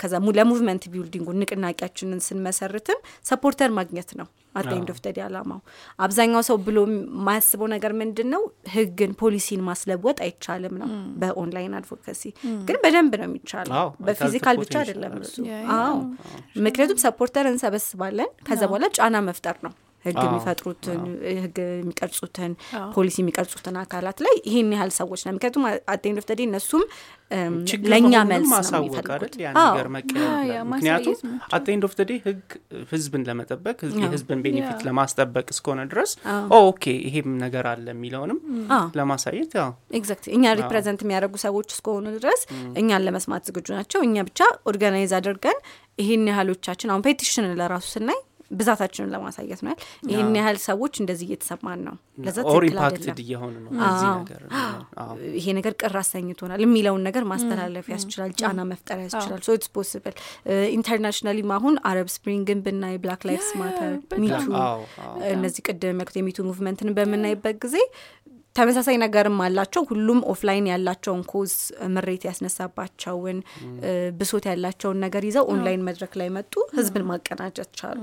Speaker 1: ከዛ ለ movement building ኡ ንቅናቄያችንን ስንመሰርትም supporter ማግኘት ነው at end of the day አላማው። አብዛኛው ሰው ብሎ የማያስበው ነገር ምንድን ነው? ህግን ፖሊሲን ማስለወጥ አይቻልም ነው በ online advocacy። ግን በደንብ ነው የሚቻለው። በ physical ብቻ አይደለም እሱ። አዎ ምክንያቱም supporter እንሰበስባለን። ከዛ በኋላ ጫና መፍጠር ነው ህግ የሚፈጥሩትን ህግ የሚቀርጹትን ፖሊሲ የሚቀርጹትን አካላት ላይ ይህን ያህል ሰዎች ነው። ምክንያቱም at end of the day እነሱም ለእኛ መልስ ነው የሚፈልጉት።
Speaker 3: ምክንያቱም at end of the day ህግ ህዝብን ለመጠበቅ የህዝብን benefit ለማስጠበቅ እስከሆነ ድረስ okay ይሄም ነገር አለ የሚለውንም ለማሳየት ያው
Speaker 1: exact እኛ represent የሚያደርጉ ሰዎች እስከሆኑ ድረስ እኛን ለመስማት ዝግጁ ናቸው። እኛ ብቻ organize አድርገን ይህን ያህሎቻችን አሁን petition ለራሱ ስናይ ብዛታችንን ለማሳየት ነው። ይህን ያህል ሰዎች እንደዚህ እየተሰማን ነው፣ ለዛ ትክክል አይደለም፣ ይሄ ነገር ቅር አሰኝቶናል የሚለውን ነገር ማስተላለፍ ያስችላል፣ ጫና መፍጠር ያስችላል። so it's possible internationally ም አሁን Arab Spring ን ብናይ፣ Black Lives Matter፣ Me Too እነዚህ ቅድም ያልኩት የ Me Too movement ን በምናይበት ጊዜ ተመሳሳይ ነገርም አላቸው። ሁሉም offline ያላቸውን cause ምሬት ያስነሳባቸውን ብሶት ያላቸውን ነገር ይዘው ኦንላይን መድረክ ላይ መጡ። ህዝብን ማቀናጀት ቻሉ።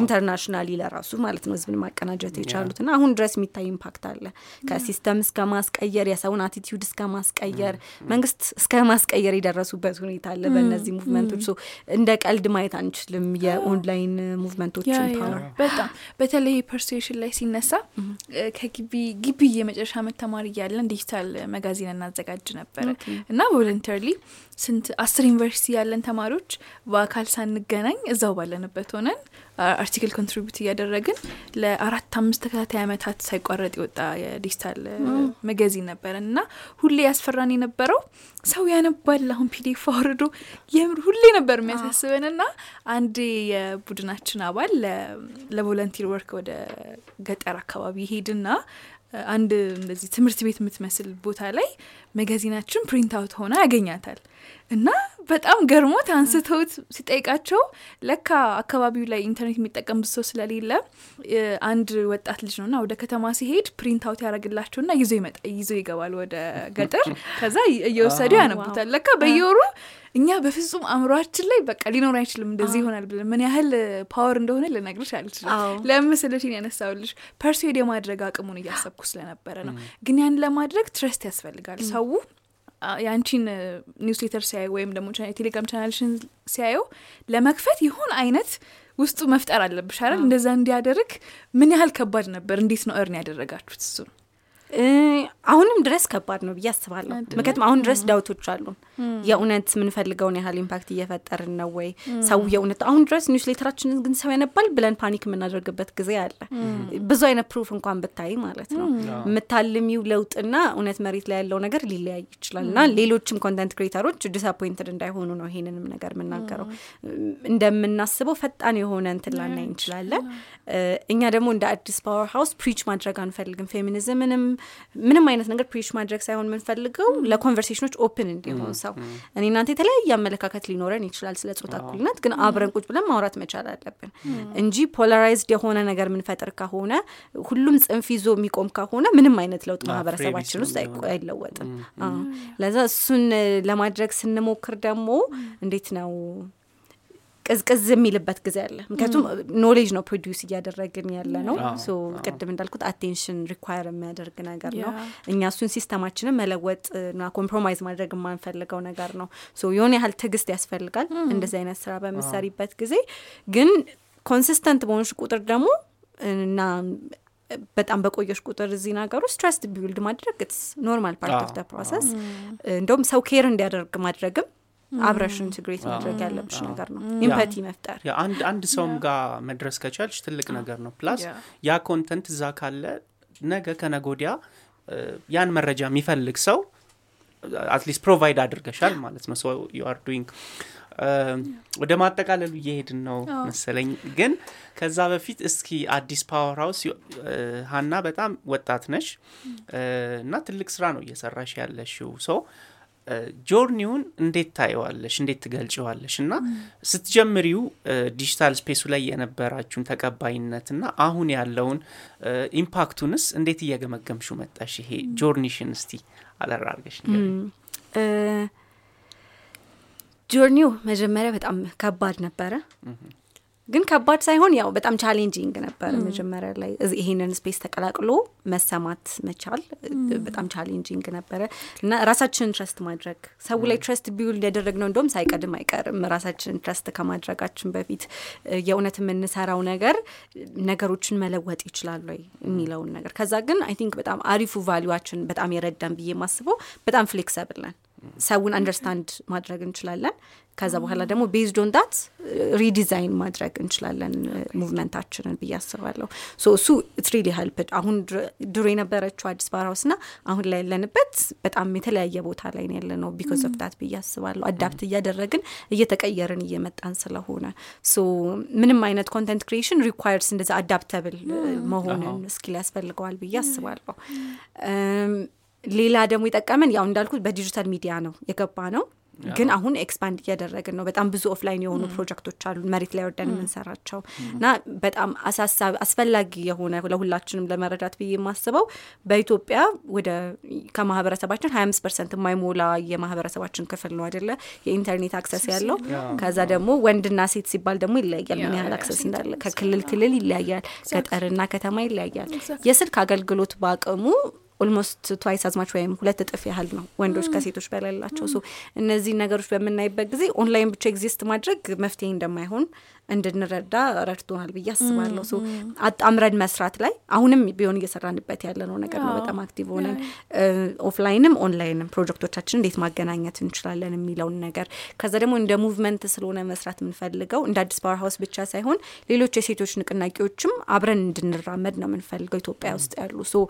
Speaker 1: internationally ለራሱ ማለት ነው ህዝብን ማቀናጀት የቻሉት እና አሁን ድረስ የሚታይ impact አለ። ከ system እስከ ማስቀየር፣ የሰውን attitude እስከ ማስቀየር፣ መንግስት እስከ ማስቀየር የደረሱበት ሁኔታ አለ በእነዚህ movement ኦች። እንደ ቀልድ ማየት አንችልም የ online movement ኦችን power
Speaker 4: በጣም በተለይ persuasion ላይ ሲነሳ ከግቢ ግቢ የመጨረሻ ዓመት ተማሪ እያለን digital magazine እናዘጋጅ ነበረ እና voluntarily ስንት አስር ዩኒቨርሲቲ ያለን ተማሪዎች በአካል ሳንገናኝ እዛው ባለንበት ሆነን article contribute እያደረግን ለአራት አምስት ተከታታይ ዓመታት ሳይቋረጥ የወጣ የ digital magazine ነበረን። እና ሁሌ ያስፈራን የነበረው ሰው ያነባል አሁን PDF አውርዶ የምር ሁሌ ነበር የሚያሳስበን። እና አንድ የቡድናችን አባል ለ volunteer work ወደ ገጠር አካባቢ ሄድና አንድ እንደዚህ ትምህርት ቤት የምትመስል ቦታ ላይ magazine ኣችን print out ሆና ያገኛታል እና በጣም ገርሞት አንስተውት ሲጠይቃቸው ለካ አካባቢው ላይ ኢንተርኔት የሚጠቀም ሰው ስለሌለ አንድ ወጣት ልጅ ነውና ወደ ከተማ ሲሄድ print out ያደረግላቸውና ይዞ ይመጣ ይዞ ይገባል ወደ ገጠር ከዛ እየወሰዱ ያነቡታል ለካ በየወሩ እኛ በፍጹም አእምሯችን ላይ በቃ ሊኖር አይችልም እንደዚህ ይሆናል ብለን ምን ያህል power እንደሆነ ልነግርሽ አልችልም። impression ያነሳውልሽ persuade የማድረግ አቅሙን እያሰብኩ ስለነበረ ነው። ግን ያን ለማድረግ trust ያስፈልጋል። ሰው የአንቺን newsletter ሲያዩ ወይም ደግሞ ቴሌግራም ቻናልሽን ሲያየው ለመክፈት ይሁን አይነት ውስጡ መፍጠር አለብሽ አይደል? እንደዛ እንዲያደርግ ምን ያህል ከባድ ነበር? እንዴት ነው earn ያደረጋችሁት? እሱ
Speaker 1: አሁንም ድረስ ከባድ ነው ብዬ አስባለሁ። ምክንያቱም አሁን ድረስ ዳውቶች አሉን። የእውነት የምንፈልገውን ያህል impact እየፈጠርን ነው ወይ? ሰው የእውነት አሁን ድረስ newsletter ኣችንን ግን ሰው ያነባል ብለን panic የምናደርግበት ጊዜ አለ። ብዙ አይነት proof እንኳን ብታይ ማለት ነው የምታልሚው ለውጥና እውነት መሬት ላይ ያለው ነገር ሊለያይ ይችላል። እና ሌሎችም content creator ኦች disappointed እንዳይሆኑ ነው ይሄንንም ነገር የምናገረው። እንደምናስበው ፈጣን የሆነ እንትን ላናይ እንችላለን። እኛ ደግሞ እንደ አዲስ ፓወር ሀውስ preach ማድረግ አንፈልግም። ፌሚኒዝምንም ምንም አይነት ነገር preach ማድረግ ሳይሆን የምንፈልገው ለ conversation ኦች open እንዲሆን ሰው እኔ እናንተ የተለያየ አመለካከት ሊኖረን ይችላል ስለ ፆታ እኩልነት፣ ግን አብረን ቁጭ ብለን ማውራት መቻል አለብን እንጂ polarized የሆነ ነገር የምንፈጥር ከሆነ ሁሉም ጽንፍ ይዞ የሚቆም ከሆነ ምንም አይነት ለውጥ ማህበረሰባችን ውስጥ አይለወጥም። ለዛ እሱን ለማድረግ ስንሞክር ደግሞ እንዴት ነው ቅዝቅዝ የሚልበት ጊዜ አለ። ምክንያቱም knowledge ነው produce እያደረግን ያለ ነው። ቅድም እንዳልኩት attention require የሚያደርግ ነገር ነው። እኛ እሱን system ኣችንን መለወጥና compromise ማድረግ የማንፈልገው ነገር ነው። የሆነ ያህል ትዕግስት ያስፈልጋል እንደዚህ አይነት ስራ በምሰሪበት ጊዜ ግን consistent በሆንሽ ቁጥር ደግሞ እና በጣም በቆየሽ ቁጥር እዚህ ነገር ውስጥ trust build ማድረግ normal part of process እንደውም ሰው care እንዲያደርግ ማድረግም አብረሽ integrate ማድረግ ያለብሽ ነገር ነው። empathy መፍጠር
Speaker 3: አንድ አንድ ሰውም ጋር መድረስ ከቻልሽ ትልቅ ነገር ነው። plus ያ content እዛ ካለ ነገ ከነገ ወዲያ ያን መረጃ የሚፈልግ ሰው at least provide አድርገሻል ማለት ነው። so you are doing ወደ ማጠቃለሉ እየሄድን ነው መሰለኝ። ግን ከዛ በፊት እስኪ አዲስ ፓወር ሀውስ ሀና በጣም ወጣት ነሽ እና ትልቅ ስራ ነው እየሰራሽ ያለሽው ሰው journey ውን እንዴት ታየዋለሽ? እንዴት ትገልጭዋለሽ? እና ስትጀምሪው digital space ኡ ላይ የነበራችሁን ተቀባይነት እና አሁን ያለውን impact ኡንስ እንዴት እየገመገምሹ መጣሽ? ይሄ journey ሽን እስቲ አለራርገሽ
Speaker 1: journey ው መጀመሪያ በጣም ከባድ ነበረ። ግን ከባድ ሳይሆን ያው በጣም challenging ነበረ መጀመሪያ ላይ ይሄንን space ተቀላቅሎ መሰማት መቻል በጣም challenging ነበረ እና ራሳችንን trust ማድረግ ሰው ላይ trust build ያደረግነው እንደውም ሳይቀድም አይቀርም። ራሳችንን trust ከማድረጋችን በፊት የእውነት የምንሰራው ነገር ነገሮችን መለወጥ ይችላል ወይ የሚለውን ነገር ከዛ ግን I think በጣም አሪፉ value ኣችን በጣም የረዳን ብዬ ማስበው በጣም flexible ነን። ሰውን understand ማድረግ እንችላለን። ከዛ በኋላ ደግሞ based on that redesign ማድረግ እንችላለን movement ኣችንን ብዬ አስባለሁ። እሱ it's really helped አሁን ድሮ የነበረችው አዲስ House ና አሁን ላይ ያለንበት በጣም የተለያየ ቦታ ላይ ነው ያለ ነው because of that ብዬ አስባለሁ። adapt እያደረግን እየተቀየርን እየመጣን ስለሆነ. ምንም አይነት content creation requires እንደዚ adaptable መሆንን skill ያስፈልገዋል ብዬ አስባለሁ። ሌላ ደግሞ የጠቀመን ያው እንዳልኩት በዲጂታል ሚዲያ ነው የገባ ነው ግን አሁን expand እያደረግን ነው። በጣም ብዙ offline የሆኑ ፕሮጀክቶች አሉ መሬት ላይ ወርደን የምንሰራቸው እና በጣም አሳሳቢ አስፈላጊ የሆነ ለሁላችንም ለመረዳት ብዬ የማስበው በኢትዮጵያ ወደ ከማህበረሰባችን ሀያ አምስት percent የማይሞላ የማህበረሰባችን ክፍል ነው አይደለ የኢንተርኔት access ያለው። ከዛ ደግሞ ወንድና ሴት ሲባል ደግሞ ይለያያል ምን ያህል access እንዳለ ከክልል ክልል ይለያያል፣ ገጠርና ከተማ ይለያያል። የስልክ አገልግሎት በአቅሙ almost twice as much ወይም ሁለት እጥፍ ያህል ነው ወንዶች ከሴቶች በሌላቸው። so እነዚህ ነገሮች በምናይበት ጊዜ ኦንላይን ብቻ exist ማድረግ መፍትሄ እንደማይሆን እንድንረዳ ረድቶናል ብዬ አስባለሁ። so አጣምረን መስራት ላይ አሁንም ቢሆን እየሰራንበት ያለነው ነገር ነው። በጣም active ሆነን offline ም ኦንላይንም ፕሮጀክቶቻችን እንዴት ማገናኘት እንችላለን የሚለውን ነገር ከዛ ደግሞ እንደ movement ስለሆነ መስራት የምንፈልገው እንደ አዲስ Power House ብቻ ሳይሆን ሌሎች የሴቶች ንቅናቄዎችም አብረን እንድንራመድ ነው የምንፈልገው ኢትዮጵያ ውስጥ ያሉ so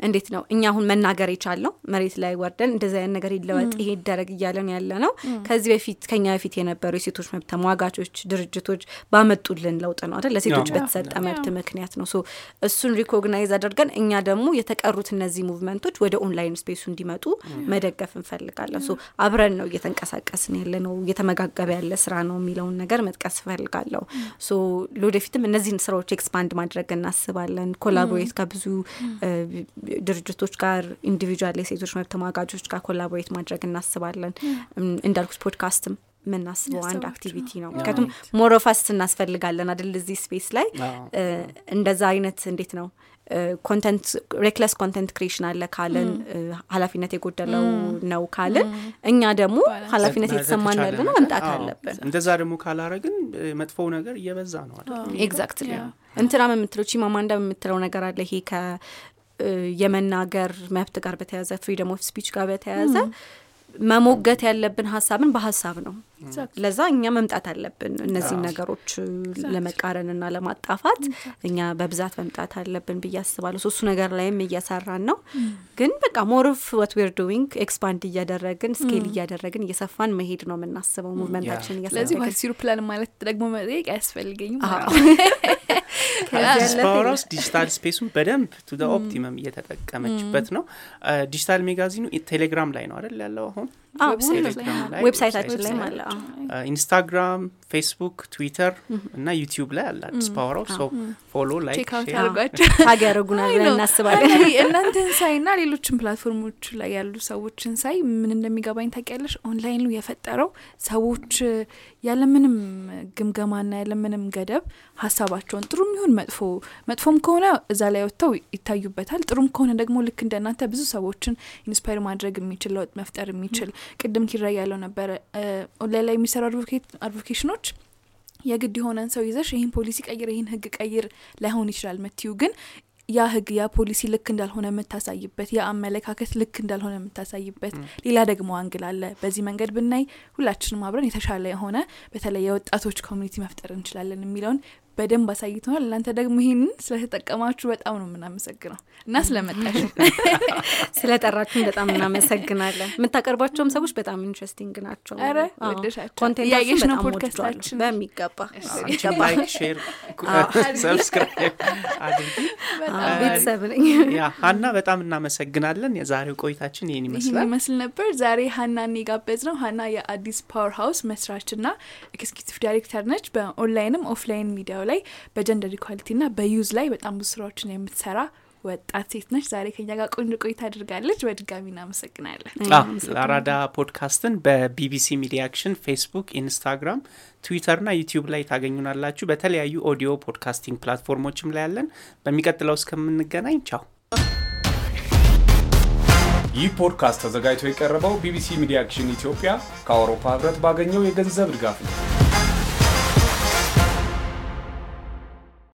Speaker 1: እንዴት ነው እኛ አሁን መናገር የቻልነው መሬት ላይ ወርደን እንደዚ አይነት ነገር ይለወጥ ይሄ ይደረግ እያለን ያለ ነው። ከዚህ በፊት ከኛ በፊት የነበሩ የሴቶች መብት ተሟጋቾች ድርጅቶች ባመጡልን ለውጥ ነው አይደል? ለሴቶች በተሰጠ መብት ምክንያት ነው። እሱን recognize አድርገን እኛ ደግሞ የተቀሩት እነዚህ movement ኦች ወደ online space ኡ እንዲመጡ መደገፍ እንፈልጋለን። so አብረን ነው እየተንቀሳቀስን ያለ ነው፣ እየተመጋገበ ያለ ስራ ነው የሚለውን ነገር መጥቀስ እፈልጋለሁ። so ለወደፊትም እነዚህን ስራዎች expand ማድረግ እናስባለን። collaborate ከብዙ ድርጅቶች ጋር individual የሴቶች መብት ተሟጋቾች ጋር collaborate ማድረግ እናስባለን። እንዳልኩት ፖድካስትም የምናስበው አንድ activity ነው። ምክንያቱም more of us እናስፈልጋለን አደል እዚህ space ላይ? እንደዛ አይነት እንዴት ነው? content reckless content creation አለ ካለን ኃላፊነት የጎደለው ነው ካልን እኛ ደግሞ ኃላፊነት የተሰማን ያለ ነው መምጣት አለብን።
Speaker 3: እንደዛ ደግሞ ካላረግን መጥፎው ነገር እየበዛ ነው አይደል?
Speaker 1: exactly እንትናም የምትለው ቺማማንዳ የምትለው ነገር አለ። ይሄ የመናገር መብት ጋር በተያያዘ freedom of speech ጋር በተያያዘ መሞገት ያለብን ሀሳብን በሀሳብ ነው። ለዛ እኛ መምጣት አለብን። እነዚህን ነገሮች ለመቃረንና ለማጣፋት እኛ በብዛት መምጣት አለብን ብዬ አስባለሁ። so እሱ ነገር ላይም እየሰራን ነው። ግን በቃ more of what we're doing expand እያደረግን scale እያደረግን እየሰፋን መሄድ ነው የምናስበው movement ኣችን
Speaker 4: ስለዚህ
Speaker 1: እያሳደግን.
Speaker 4: what's your plan ማለት ደግሞ መጠየቅ አያስፈልገኝም
Speaker 1: አዎ።
Speaker 3: አዲስ Power House digital space ኡን በደንብ to optimum እየተጠቀመችበት ነው። digital magazine ኡ ቴሌግራም ላይ ነው አይደል ያለው አሁን
Speaker 1: website
Speaker 3: ኣችን ላይ
Speaker 1: አዎ።
Speaker 3: ኢንስታግራም፣ ፌስቡክ፣ ትዊተር እና ዩቲዩብ ላይ አለ አዲስ
Speaker 4: Power
Speaker 1: so follow
Speaker 4: like
Speaker 1: ብለን እናስባለን።
Speaker 4: እናንተን ሳይ ና ሌሎችን platform ኦች ላይ ያሉ ሰዎችን ሳይ ምን እንደሚገባኝ ታውቂያለሽ? ኦንላይኑ የፈጠረው ሰዎች ያለምንም ግምገማና ያለምንም ገደብ ሀሳባቸውን ጥሩም ይሁን መጥፎ መጥፎም ከሆነ እዛ ላይ ወጥተው ይታዩበታል። ጥሩም ከሆነ ደግሞ ልክ እንደናንተ ብዙ ሰዎችን inspire ማድረግ የሚችል ለውጥ መፍጠር የሚችል ቅድም ኪራ ያለው ነበረ ኦንላይን ላይ የሚሰሩ advocation ኦች የግድ የሆነን ሰው ይዘሽ ይህን ፖሊሲ ቀይር፣ ይህን ህግ ቀይር ላይሆን ይችላል ምትዩ ግን ያ ህግ ያ ፖሊሲ ልክ እንዳልሆነ የምታሳይበት ያ አመለካከት ልክ እንዳልሆነ የምታሳይበት ሌላ ደግሞ angle አለ። በዚህ መንገድ ብናይ ሁላችንም አብረን የተሻለ የሆነ በተለይ የወጣቶች community መፍጠር እንችላለን የሚለውን በደንብ አሳይተናል። እናንተ ደግሞ ይህንን ስለተጠቀማችሁ በጣም ነው የምናመሰግነው እና ስለመጣሽ [laughs]
Speaker 1: ስለጠራችሁን በጣም እናመሰግናለን። የምታቀርቧቸውም ሰዎች በጣም interesting ናቸው።
Speaker 4: ነው
Speaker 1: በጣም
Speaker 4: ፖድካስታችን
Speaker 1: ወድጄዋለሁ። በሚገባ [laughs] ቤተሰብ ነኝ።
Speaker 3: ሀና በጣም እናመሰግናለን። የዛሬው ቆይታችን ይህን ይመስላል።
Speaker 4: ይመስል ነበር። ዛሬ ሀናን የጋበዝነው። ሀና የአዲስ Power House መስራችና executive director ነች። በ online ም offline ሚዲያው ላይ በ gender equality ና በ youth ላይ በጣም ብዙ ስራዎችን የምትሰራ ወጣት ሴት ነች። ዛሬ ከኛ ጋር ቆንጆ ቆይታ አድርጋለች። በድጋሚ እናመሰግናለን።
Speaker 3: አዎ፣ ለአራዳ ፖድካስትን በቢቢሲ Media Action ፌስቡክ፣ ኢንስታግራም፣ ትዊተር ና ዩቲዩብ ላይ ታገኙናላችሁ። በተለያዩ audio podcasting platform ኦችም ላይ ያለን። በሚቀጥለው እስከምንገናኝ ቻው።
Speaker 5: ይህ ፖድካስት ተዘጋጅቶ የቀረበው ቢቢሲ Media Action ኢትዮጵያ ከአውሮፓ ህብረት ባገኘው የገንዘብ ድጋፍ ነው።